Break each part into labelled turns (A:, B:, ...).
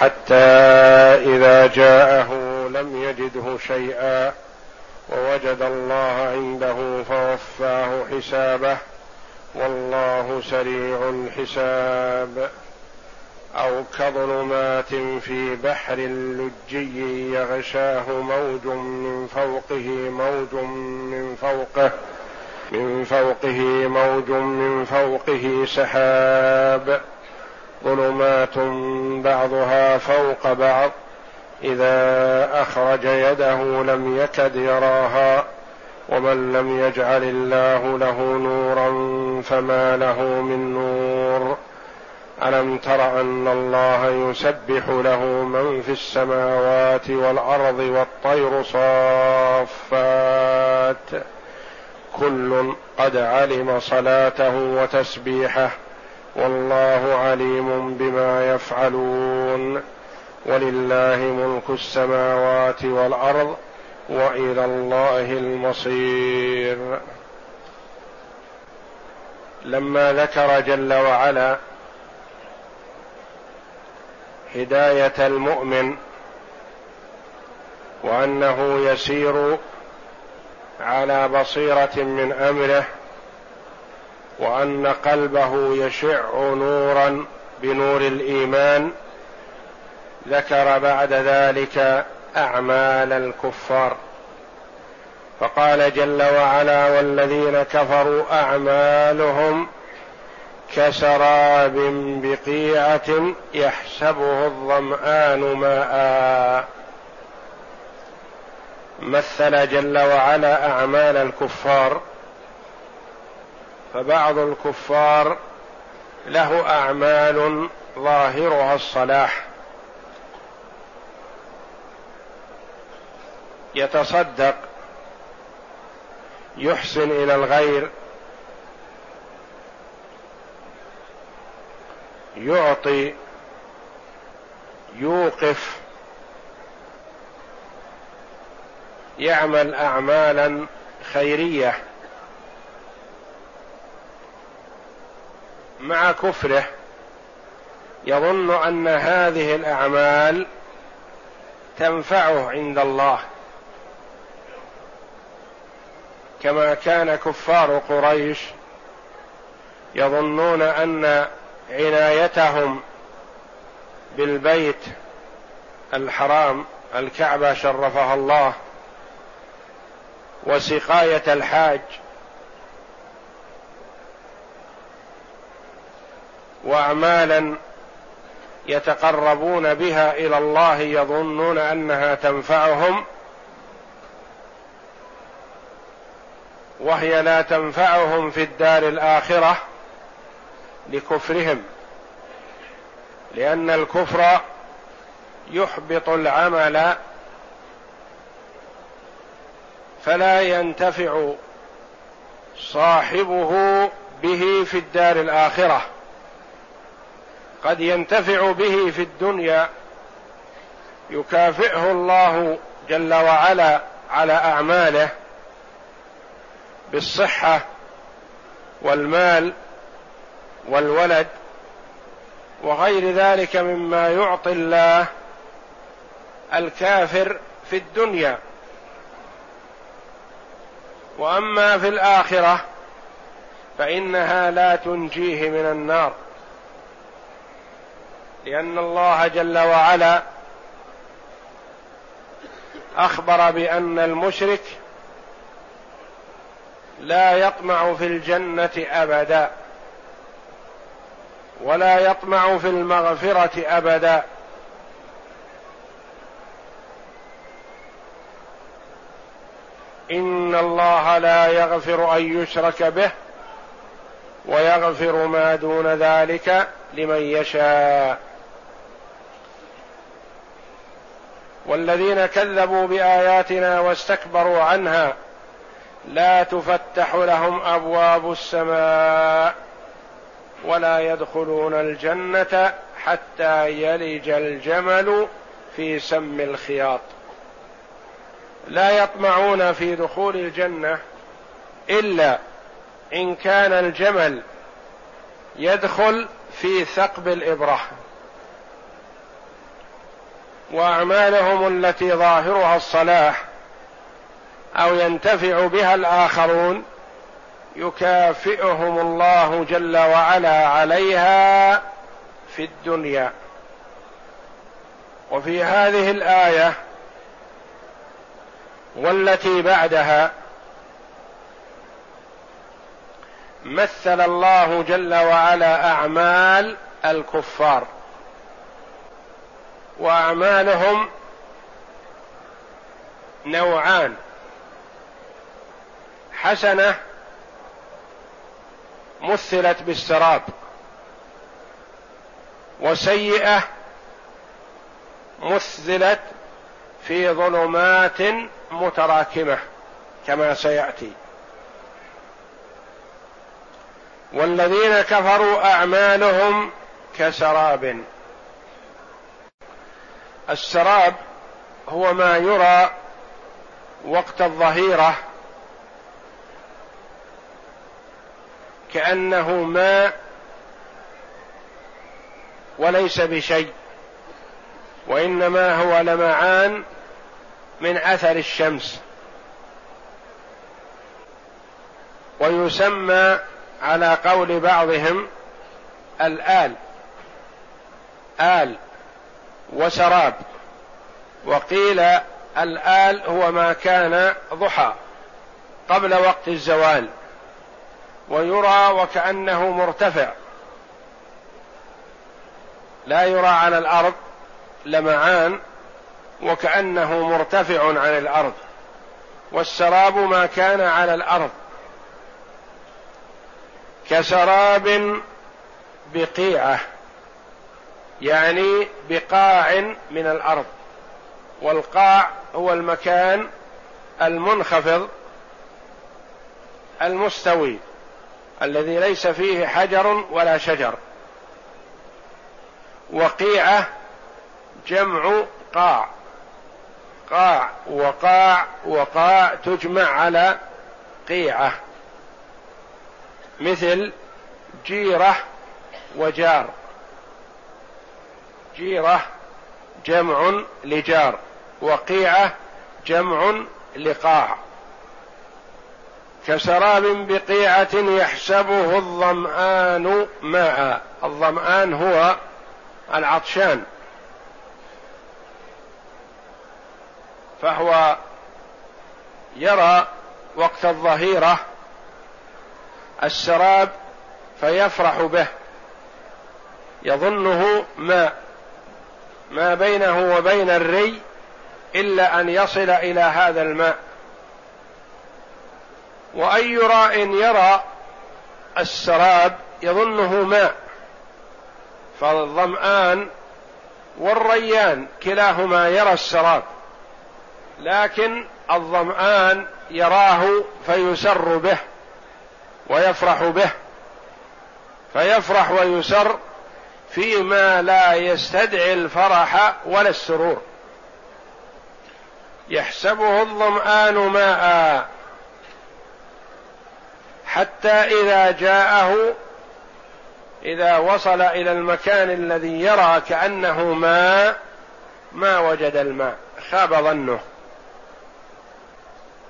A: حتى إذا جاءه لم يجده شيئا ووجد الله عنده فوفاه حسابه والله سريع الحساب. أو كظلمات في بحر لجي يغشاه موج من فوقه موج من فوقه من فوقه موج من فوقه سحاب. ظلمات بعضها فوق بعض. إذا أخرج يده لم يكد يراها ومن لم يجعل الله له نورا فما له من نور. ألم تر أن الله يسبح له من في السماوات والأرض والطير صافات؟ كل قد علم صلاته وتسبيحه. والله عليم بما يفعلون. ولله ملك السماوات والأرض وإلى الله المصير. لما ذكر جل وعلا هداية المؤمن وأنه يسير على بصيرة من أمره وأن قلبه يشع نورا بنور الإيمان ذكر بعد ذلك أعمال الكفار. فقال جل وعلا والذين كفروا أعمالهم كسراب بقيعة يحسبه الظمآن ماء. مثل جل وعلا أعمال الكفار فبعض الكفار له أعمال ظاهرها الصلاح. يتصدق يحسن إلى الغير يعطي يوقف يعمل اعمالا خيرية. مع كفره يظن أن هذه الأعمال تنفعه عند الله. كما كان كفار قريش يظنون أن عنايتهم بالبيت الحرام الكعبة شرفها الله وسقاية الحاج وأعمالا يتقربون بها إلى الله يظنون أنها تنفعهم وهي لا تنفعهم في الدار الآخرة لكفرهم لأن الكفر يحبط العمل فلا ينتفع صاحبه به في الدار الآخرة. قد ينتفع به في الدنيا يكافئه الله جل وعلا على أعماله بالصحة والمال والولد وغير ذلك مما يعطي الله الكافر في الدنيا. وأما في الآخرة فإنها لا تنجيه من النار. لأن الله جل وعلا أخبر بأن المشرك لا يطمع في الجنة أبدا ولا يطمع في المغفرة أبدا. إن الله لا يغفر أن يشرك به ويغفر ما دون ذلك لمن يشاء. والذين كذبوا بآياتنا واستكبروا عنها لا تفتح لهم أبواب السماء ولا يدخلون الجنة حتى يلج الجمل في سم الخياط. لا يطمعون في دخول الجنة إلا إن كان الجمل يدخل في ثقب الإبرة. وأعمالهم التي ظاهرها الصلاح أو ينتفع بها الآخرون يكافئهم الله جل وعلا عليها في الدنيا. وفي هذه الآية والتي بعدها مثل الله جل وعلا أعمال الكفار. وأعمالهم نوعان. حسنة مثلت بالسراب وسيئة مثلت في ظلمات متراكمة كما سيأتي. والذين كفروا أعمالهم كسراب. السراب هو ما يرى وقت الظهيرة كأنه ماء وليس بشيء وإنما هو لمعان من أثر الشمس. ويسمى على قول بعضهم الآل آل. وسراب وقيل الآل هو ما كان ضحى قبل وقت الزوال ويرى وكأنه مرتفع. لا يرى على الأرض لمعان وكأنه مرتفع عن الأرض. والسراب ما كان على الأرض. كسراب بقيعة. يعني بقاع من الأرض والقاع هو المكان المنخفض المستوي الذي ليس فيه حجر ولا شجر. وقيعة جمع قاع قاع وقاع وقاع تجمع على قيعة مثل جيرة وجار. جيره جمع لجار وقيعة جمع لقاع. كسراب بقيعة يحسبه الظمآن ماء. الظمآن هو العطشان. فهو يرى وقت الظهيرة السراب فيفرح به يظنه ماء. ما بينه وبين الري إلا أن يصل إلى هذا الماء. وأي راء يرى السراب يظنه ماء. فالظمآن والريان كلاهما يرى السراب. لكن الظمآن يراه فيسر به ويفرح به. فيفرح ويسر فيما لا يستدعي الفرح ولا السرور. يحسبه الظمآن ماء. حتى إذا جاءه إذا وصل إلى المكان الذي يرى كأنه ماء ما وجد الماء. خاب ظنه.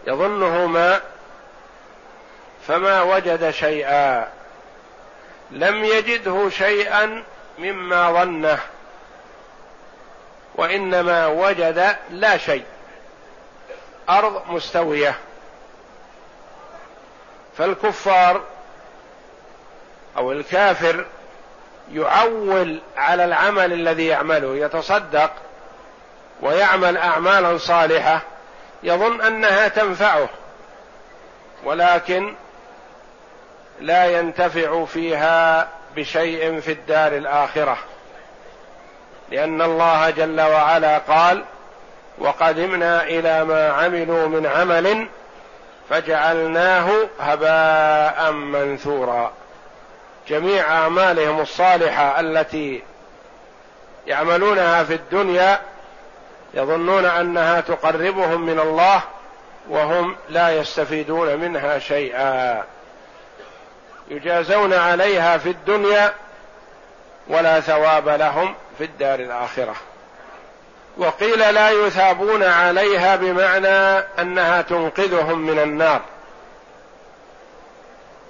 A: يظنه ماء فما وجد شيئا. لم يجده شيئا مما ظنه وإنما وجد لا شيء أرض مستوية. فالكفار أو الكافر يعول على العمل الذي يعمله يتصدق ويعمل اعمالا صالحة يظن أنها تنفعه ولكن لا ينتفع فيها بشيء في الدار الآخرة. لأن الله جل وعلا قال وقدمنا إلى ما عملوا من عمل فجعلناه هباء منثورا. جميع أعمالهم الصالحة التي يعملونها في الدنيا يظنون أنها تقربهم من الله وهم لا يستفيدون منها شيئا. يجازون عليها في الدنيا ولا ثواب لهم في الدار الآخرة. وقيل لا يثابون عليها بمعنى أنها تنقذهم من النار.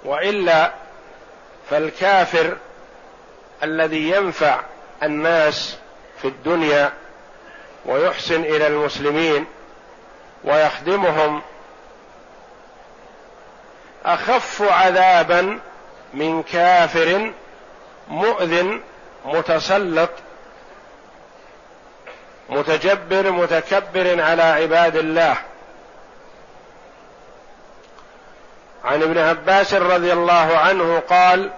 A: وإلا فالكافر الذي ينفع الناس في الدنيا ويحسن إلى المسلمين ويخدمهم أخف عذابا من كافر مؤذن متسلط متجبر متكبر على عباد الله. عن ابن عباس رضي الله عنه قال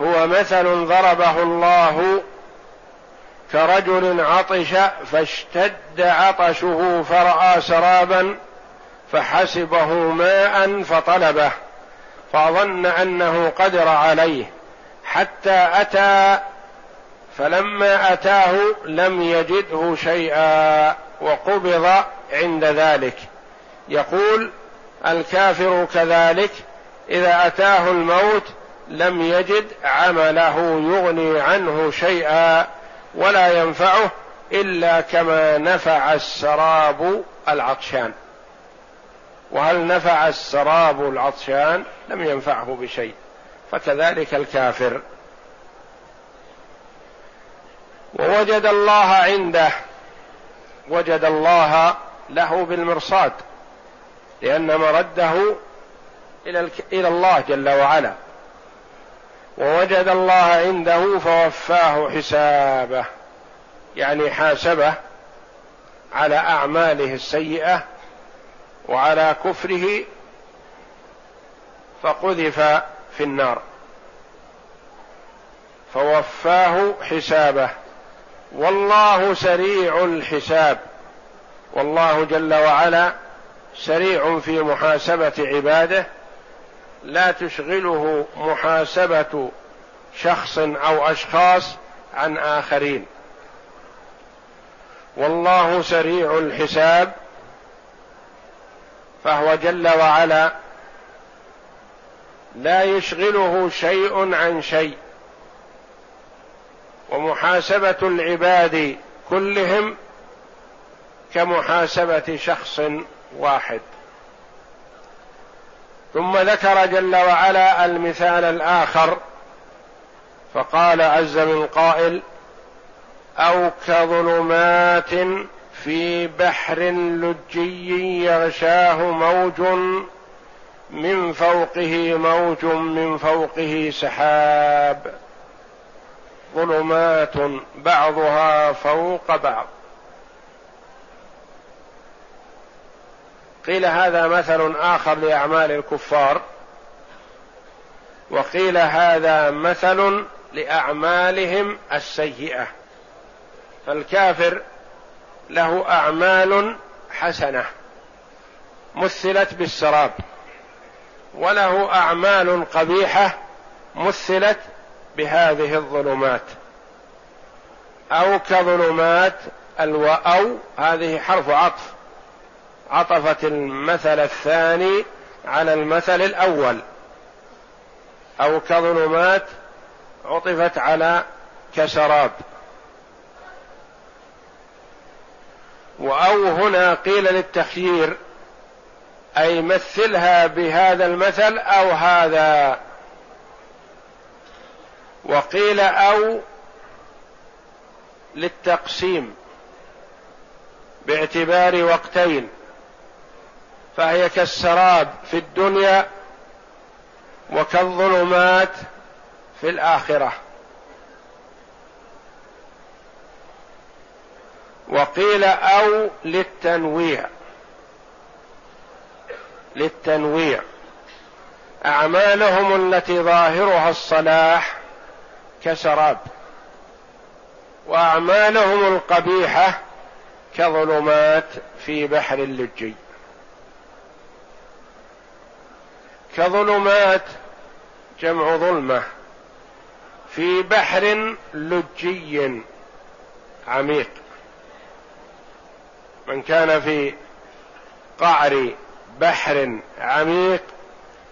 A: هو مثل ضربه الله كرجل عطش فاشتد عطشه فرأى سرابا فحسبه ماء فطلبه. فظن أنه قدر عليه. حتى أتى فلما أتاه لم يجده شيئا وقبض عند ذلك. يقول الكافر كذلك إذا أتاه الموت لم يجد عمله يغني عنه شيئا ولا ينفعه إلا كما نفع السراب العطشان. وهل نفع السراب العطشان؟ لم ينفعه بشيء. فكذلك الكافر. ووجد الله عنده. وجد الله له بالمرصاد. لأن مرده إلى إلى الله جل وعلا. ووجد الله عنده فوفاه حسابه. يعني حاسبه على أعماله السيئة وعلى كفره فقذف في النار. فوفاه حسابه. والله سريع الحساب. والله جل وعلا سريع في محاسبة عباده. لا تشغله محاسبة شخص أو أشخاص عن آخرين. والله سريع الحساب. فهو جل وعلا لا يشغله شيء عن شيء. ومحاسبة العباد كلهم كمحاسبة شخص واحد. ثم ذكر جل وعلا المثال الآخر فقال عز من قائل أو كظلمات في بحر لجي يغشاه موج من فوقه موج من فوقه سحاب ظلمات بعضها فوق بعض. قيل هذا مثل آخر لأعمال الكفار وقيل هذا مثل لأعمالهم السيئة. فالكافر له أعمال حسنة مثلت بالسراب وله أعمال قبيحة مثلت بهذه الظلمات. أو كظلمات ألو أو هذه حرف عطف عطفت المثل الثاني على المثل الأول. أو كظلمات عطفت على كسراب. وأو هنا قيل للتخيير أي مثلها بهذا المثل أو هذا. وقيل أو للتقسيم باعتبار وقتين فهي كالسراب في الدنيا وكالظلمات في الآخرة. وقيل أو للتنويع. للتنويع. أعمالهم التي ظاهرها الصلاح كسراب وأعمالهم القبيحة كظلمات في بحر اللجي. كظلمات جمع ظلمة في بحر لجي عميق. من كان في قعر بحر عميق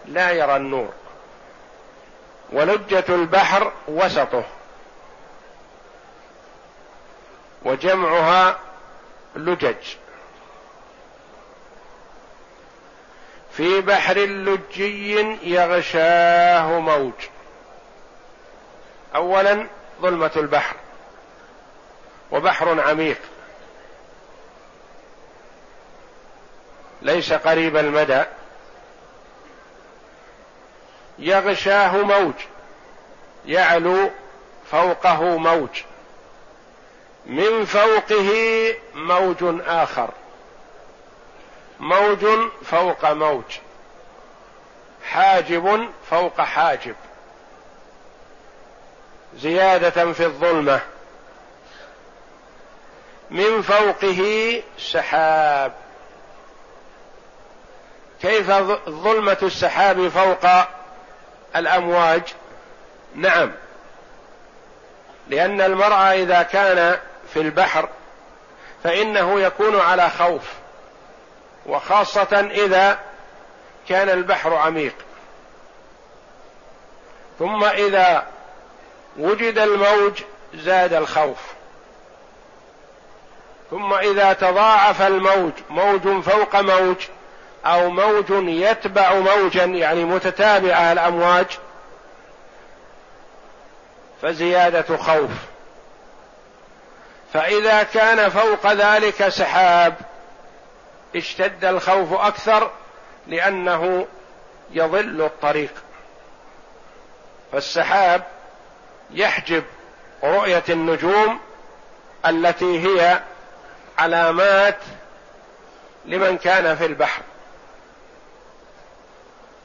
A: لا يرى النور. ولجة البحر وسطه. وجمعها لجج. في بحر لجي يغشاه موج. اولا ظلمة البحر. وبحر عميق. ليس قريب المدى. يغشاه موج يعلو فوقه موج. من فوقه موج آخر. موج فوق موج. حاجب فوق حاجب. زيادة في الظلمة. من فوقه سحاب. كيف ظلمة السحاب فوق الأمواج؟ نعم. لأن المرء إذا كان في البحر فإنه يكون على خوف وخاصة إذا كان البحر عميق. ثم إذا وجد الموج زاد الخوف. ثم إذا تضاعف الموج موج فوق موج أو موج يتبع موجا يعني متتابعة الأمواج فزيادة خوف. فإذا كان فوق ذلك سحاب اشتد الخوف أكثر لأنه يضل الطريق. فالسحاب يحجب رؤية النجوم التي هي علامات لمن كان في البحر.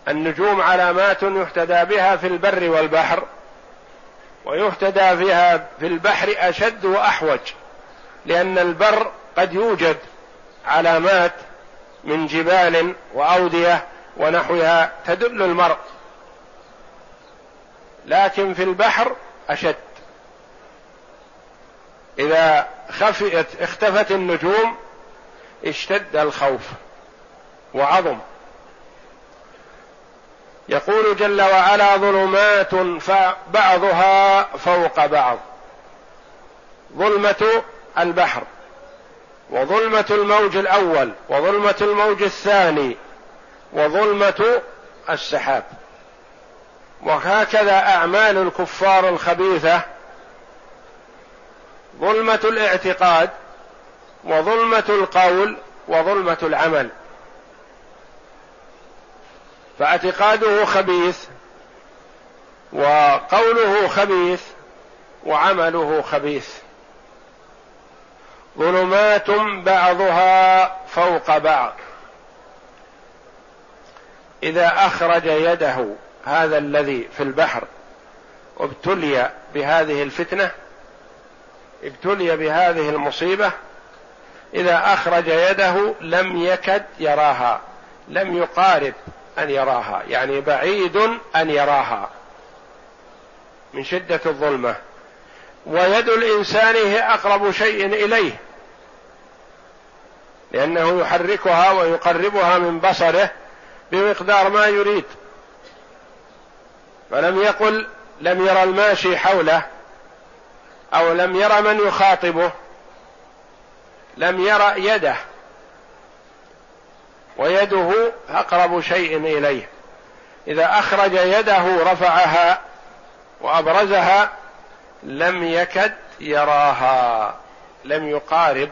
A: النجوم علامات يهتدى بها في البر والبحر ويهتدى بها في البحر أشد وأحوج لأن البر قد يوجد علامات من جبال وأودية ونحوها تدل المرء لكن في البحر أشد. إذا خفيت اختفت النجوم اشتد الخوف وعظم. يقول جل وعلا ظلمات بعضها فوق بعض. ظلمة البحر وظلمة الموج الأول وظلمة الموج الثاني وظلمة السحاب. وهكذا أعمال الكفار الخبيثة. ظلمة الاعتقاد وظلمة القول وظلمة العمل. فاعتقاده خبيث وقوله خبيث وعمله خبيث. ظلمات بعضها فوق بعض. إذا أخرج يده هذا الذي في البحر ابتلي بهذه الفتنة ابتلي بهذه المصيبة إذا أخرج يده لم يكد يراها لم يقارب. أن يراها يعني بعيد أن يراها من شدة الظلمة. ويد الإنسان هي أقرب شيء إليه لأنه يحركها ويقربها من بصره بمقدار ما يريد. فلم يقل لم يرى الماشي حوله أو لم يرى من يخاطبه لم يرى يده. ويده أقرب شيء إليه. إذا أخرج يده رفعها وأبرزها لم يكد يراها لم يقارب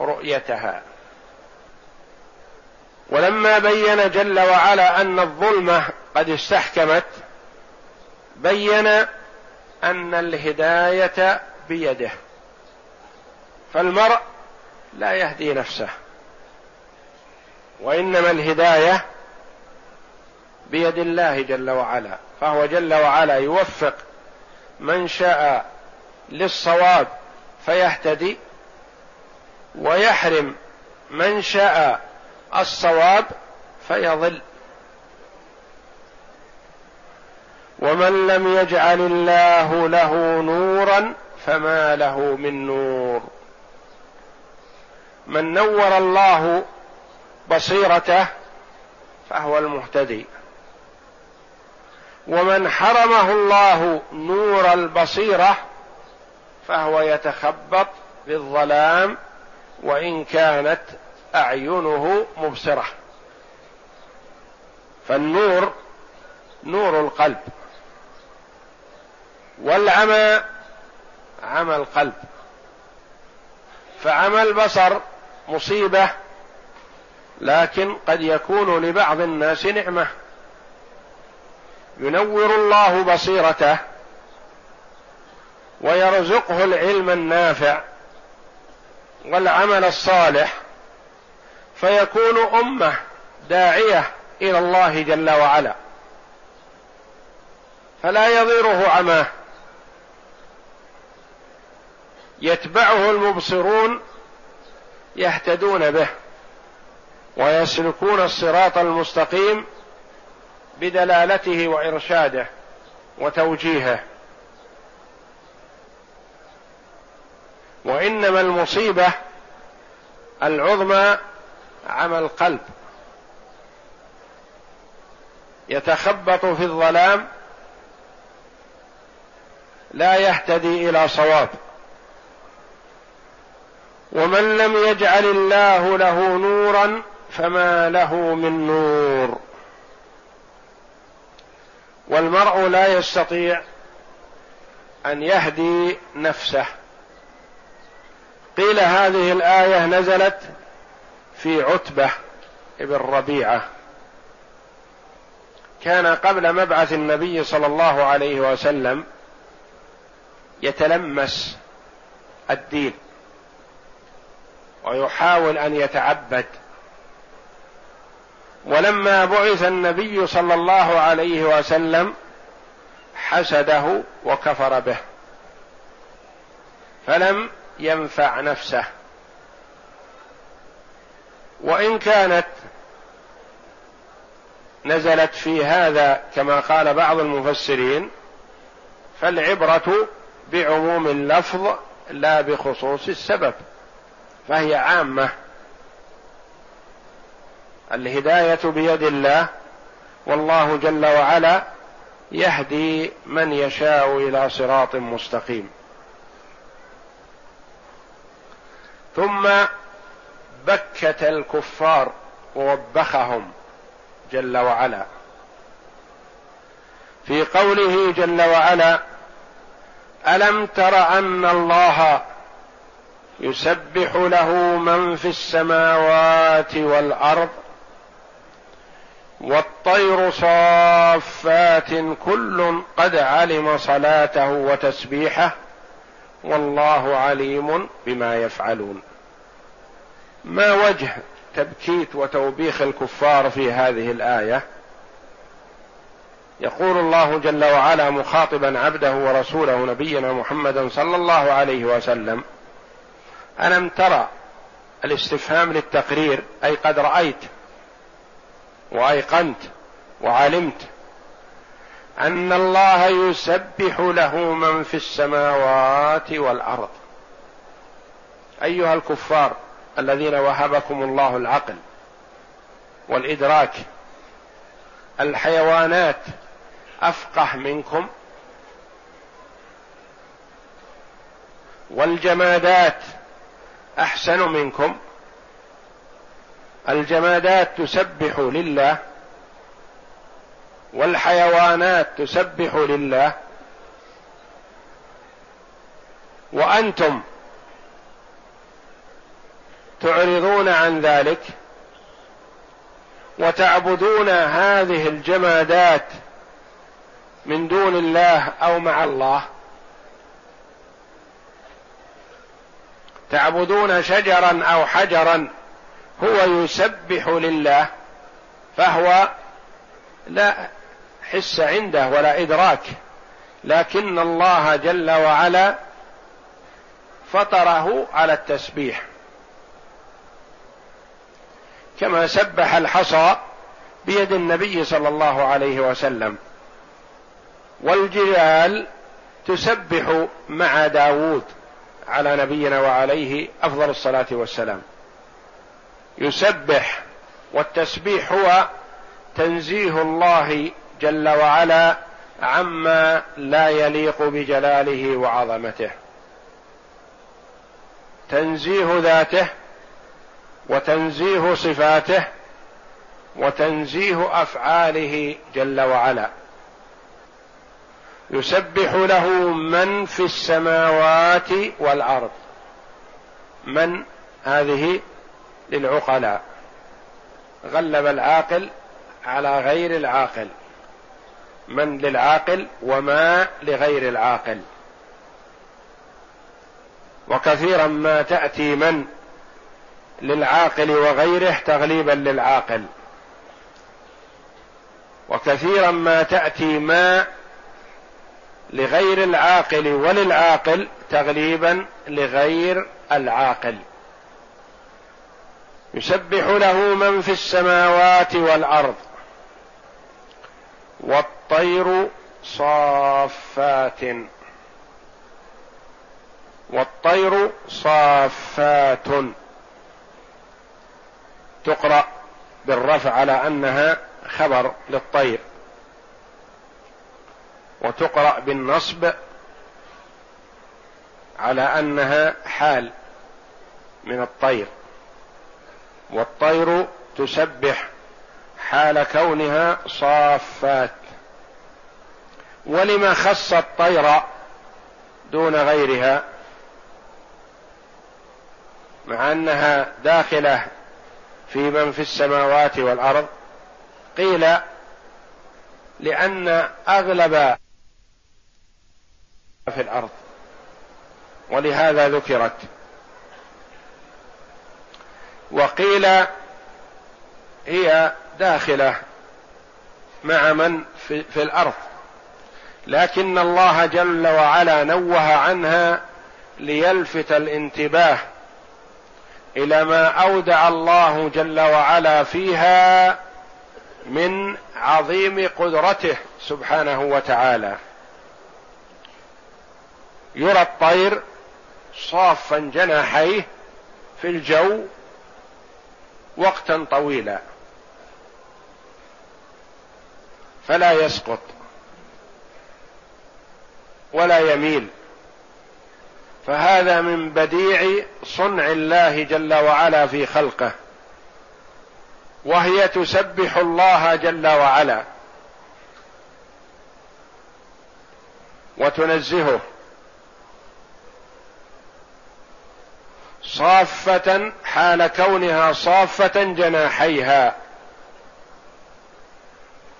A: رؤيتها. ولما بين جل وعلا أن الظلمه قد استحكمت بين أن الهداية بيده. فالمرء لا يهدي نفسه. وإنما الهداية بيد الله جل وعلا فهو جل وعلا يوفق من شاء للصواب فيهتدي ويحرم من شاء الصواب فيضل. ومن لم يجعل الله له نورا فما له من نور. من نور الله بصيرته فهو المهتدي. ومن حرمه الله نور البصيرة فهو يتخبط في الظلام وإن كانت أعينه مبصرة. فالنور نور القلب. والعمى عمى القلب. فعمى البصر مصيبة لكن قد يكون لبعض الناس نعمة. ينور الله بصيرته ويرزقه العلم النافع والعمل الصالح فيكون أمة داعية إلى الله جل وعلا. فلا يضيره عماه يتبعه المبصرون يهتدون به. ويسلكون الصراط المستقيم بدلالته وإرشاده وتوجيهه. وإنما المصيبة العظمى عمى القلب. يتخبط في الظلام لا يهتدي إلى صواب. ومن لم يجعل الله له نورا فما له من نور. والمرء لا يستطيع أن يهدي نفسه. قيل هذه الآية نزلت في عتبة ابن ربيعة. كان قبل مبعث النبي صلى الله عليه وسلم يتلمس الدين ويحاول أن يتعبد. ولما بعث النبي صلى الله عليه وسلم حسده وكفر به. فلم ينفع نفسه. وإن كانت نزلت في هذا كما قال بعض المفسرين فالعبرة بعموم اللفظ لا بخصوص السبب فهي عامة. الهداية بيد الله والله جل وعلا يهدي من يشاء إلى صراط مستقيم. ثم بكت الكفار ووبخهم جل وعلا. في قوله جل وعلا ألم تر أن الله يسبح له من في السماوات والأرض؟ والطير صافات كل قد علم صلاته وتسبيحه والله عليم بما يفعلون. ما وجه تبكيت وتوبيخ الكفار في هذه الآية؟ يقول الله جل وعلا مخاطبا عبده ورسوله نبينا محمدا صلى الله عليه وسلم ألم ترى الاستفهام للتقرير؟ أي قد رأيت وأيقنت وعلمت أن الله يسبح له من في السماوات والأرض. أيها الكفار الذين وهبكم الله العقل والإدراك الحيوانات أفقه منكم والجمادات أحسن منكم الجمادات تسبح لله والحيوانات تسبح لله وأنتم تعرضون عن ذلك وتعبدون هذه الجمادات من دون الله أو مع الله تعبدون شجرا أو حجرا هو يسبح لله فهو لا حس عنده ولا إدراك لكن الله جل وعلا فطره على التسبيح. كما سبح الحصى بيد النبي صلى الله عليه وسلم والجبال تسبح مع داوود على نبينا وعليه أفضل الصلاة والسلام. يسبح والتسبيح هو تنزيه الله جل وعلا عما لا يليق بجلاله وعظمته. تنزيه ذاته وتنزيه صفاته وتنزيه أفعاله جل وعلا. يسبح له من في السماوات والأرض. من؟ هذه للعقلاء. غلب العاقل على غير العاقل. من للعاقل وما لغير العاقل. وكثيرا ما تأتي من للعاقل وغيره تغليبا للعاقل. وكثيرا ما تأتي ما لغير العاقل وللعاقل تغليبا لغير العاقل. يسبح له من في السماوات والأرض. والطير صافات. والطير صافات. تقرأ بالرفع على أنها خبر للطير. وتقرأ بالنصب على أنها حال من الطير. والطير تسبح حال كونها صافات. ولما خص الطير دون غيرها مع أنها داخلة في من في السماوات والأرض قيل لأن أغلب في الأرض. ولهذا ذكرت وقيل هي داخلة مع من في, في الأرض. لكن الله جل وعلا نوه عنها ليلفت الانتباه إلى ما أودع الله جل وعلا فيها من عظيم قدرته سبحانه وتعالى. يرى الطير صافا جناحيه في الجو وقتا طويلا. فلا يسقط ولا يميل. فهذا من بديع صنع الله جل وعلا في خلقه وهي تسبح الله جل وعلا وتنزهه. صافة حال كونها صافة جناحيها.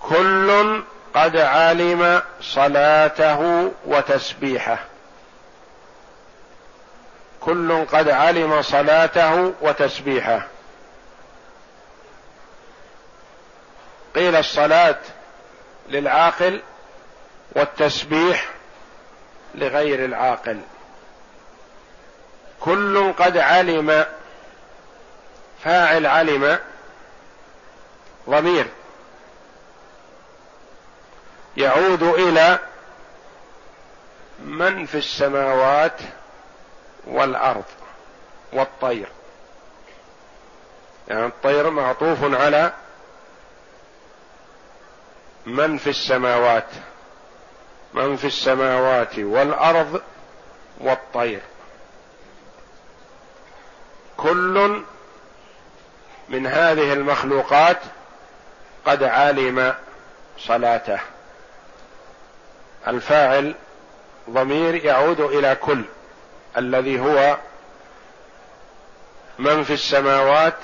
A: كل قد علم صلاته وتسبيحه. كل قد علم صلاته وتسبيحه. قيل الصلاة للعاقل والتسبيح لغير العاقل. كل قد علم فاعل علم ضمير. يعود إلى من في السماوات والأرض والطير. يعني الطير معطوف على من في السماوات من في السماوات والأرض والطير. كل من هذه المخلوقات قد علم صلاته. الفاعل ضمير يعود إلى كل الذي هو من في السماوات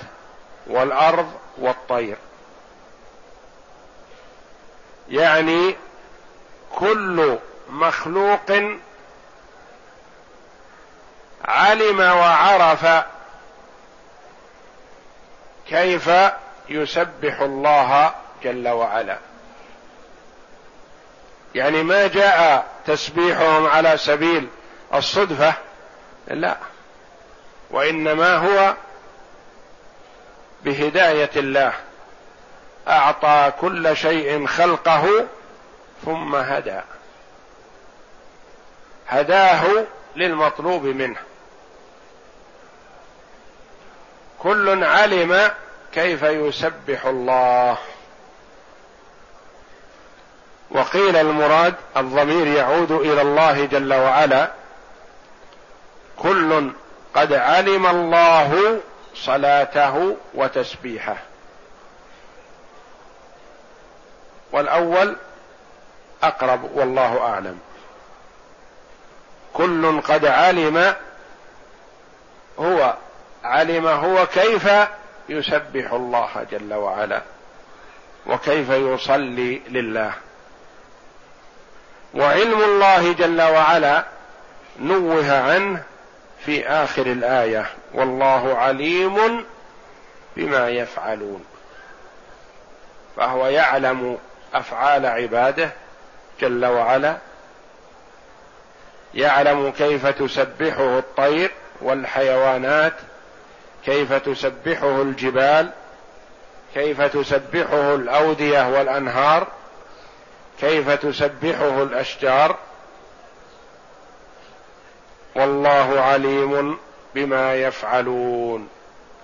A: والأرض والطير. يعني كل مخلوق علم وعرف كيف يسبح الله جل وعلا. يعني ما جاء تسبيحهم على سبيل الصدفة لا. وإنما هو بهداية الله. أعطى كل شيء خلقه ثم هدى. هداه للمطلوب منه. كل علم كيف يسبح الله. وقيل المراد الضمير يعود إلى الله جل وعلا. كل قد علم الله صلاته وتسبيحه. والأول أقرب والله أعلم. كل قد علم هو علم هو كيف يسبح الله جل وعلا وكيف يصلي لله. وعلم الله جل وعلا نوه عنه في آخر الآية والله عليم بما يفعلون. فهو يعلم أفعال عباده جل وعلا يعلم كيف تسبحه الطير والحيوانات كيف تسبحه الجبال كيف تسبحه الأودية والأنهار كيف تسبحه الأشجار. والله عليم بما يفعلون.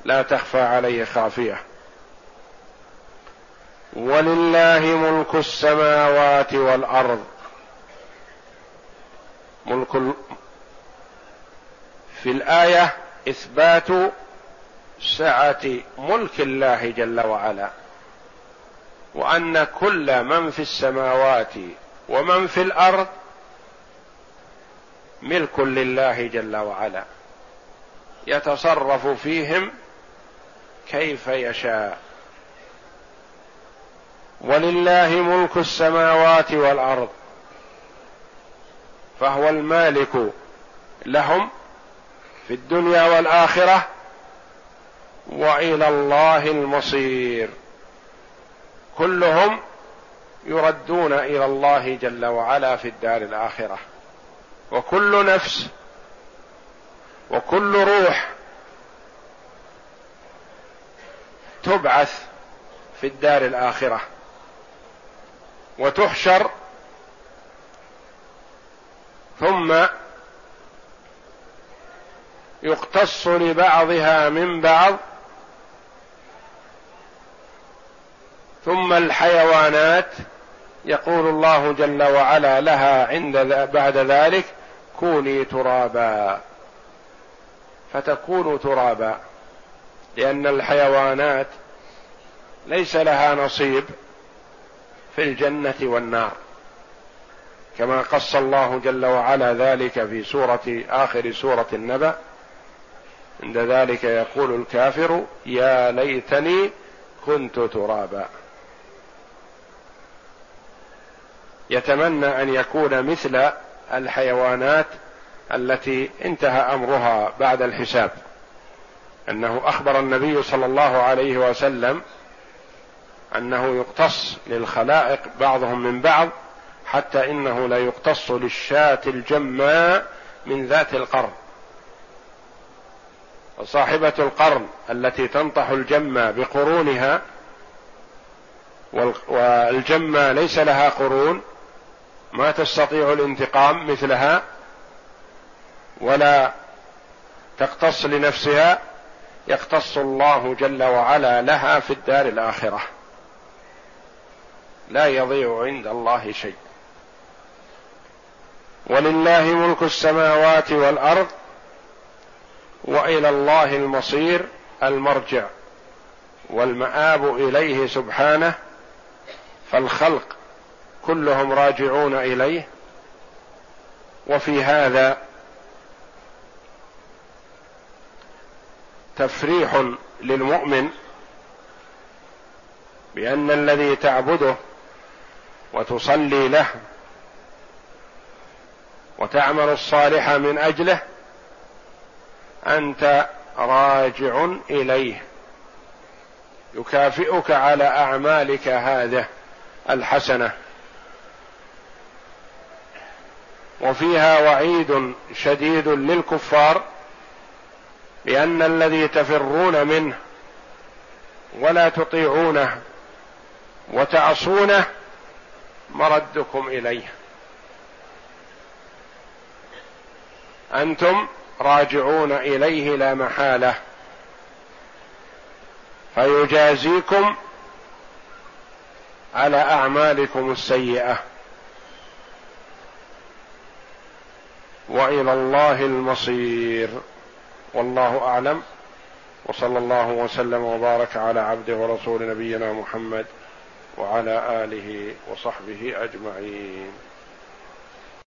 A: لا تخفى عليه خافية. ولله ملك السماوات والأرض. ملك في الآية إثبات سعة ملك الله جل وعلا وأن كل من في السماوات ومن في الأرض ملك لله جل وعلا يتصرف فيهم كيف يشاء. ولله ملك السماوات والأرض فهو المالك لهم في الدنيا والآخرة وإلى الله المصير. كلهم يردون إلى الله جل وعلا في الدار الآخرة. وكل نفس وكل روح تبعث في الدار الآخرة. وتحشر. ثم يقتص لبعضها من بعض ثم الحيوانات يقول الله جل وعلا لها عند بعد ذلك كوني ترابا. فتكون ترابا. لأن الحيوانات ليس لها نصيب في الجنة والنار. كما قص الله جل وعلا ذلك في سورة آخر سورة النبأ. عند ذلك يقول الكافر يا ليتني كنت ترابا. يتمنى أن يكون مثل الحيوانات التي انتهى أمرها بعد الحساب. أنه أخبر النبي صلى الله عليه وسلم أنه يقتص للخلائق بعضهم من بعض حتى إنه لا يقتص للشاة الجماء من ذات القرن. وصاحبة القرن التي تنطح الجمة بقرونها والجمة ليس لها قرون ما تستطيع الانتقام مثلها ولا تقتص لنفسها يقتص الله جل وعلا لها في الدار الآخرة. لا يضيع عند الله شيء. ولله ملك السماوات والأرض وإلى الله المصير المرجع والمآب إليه سبحانه فالخلق كلهم راجعون إليه. وفي هذا تفريح للمؤمن بأن الذي تعبده وتصلي له وتعمل الصالح من أجله أنت راجع إليه. يكافئك على أعمالك هذه الحسنة. وفيها وعيد شديد للكفار لأن الذي تفرون منه ولا تطيعونه وتعصونه مردكم إليه. أنتم راجعون إليه لا محالة. فيجازيكم على أعمالكم السيئة. وإلى الله المصير. والله أعلم. وصلى الله وسلم وبارك على عبده ورسول نبينا محمد وعلى آله وصحبه أجمعين.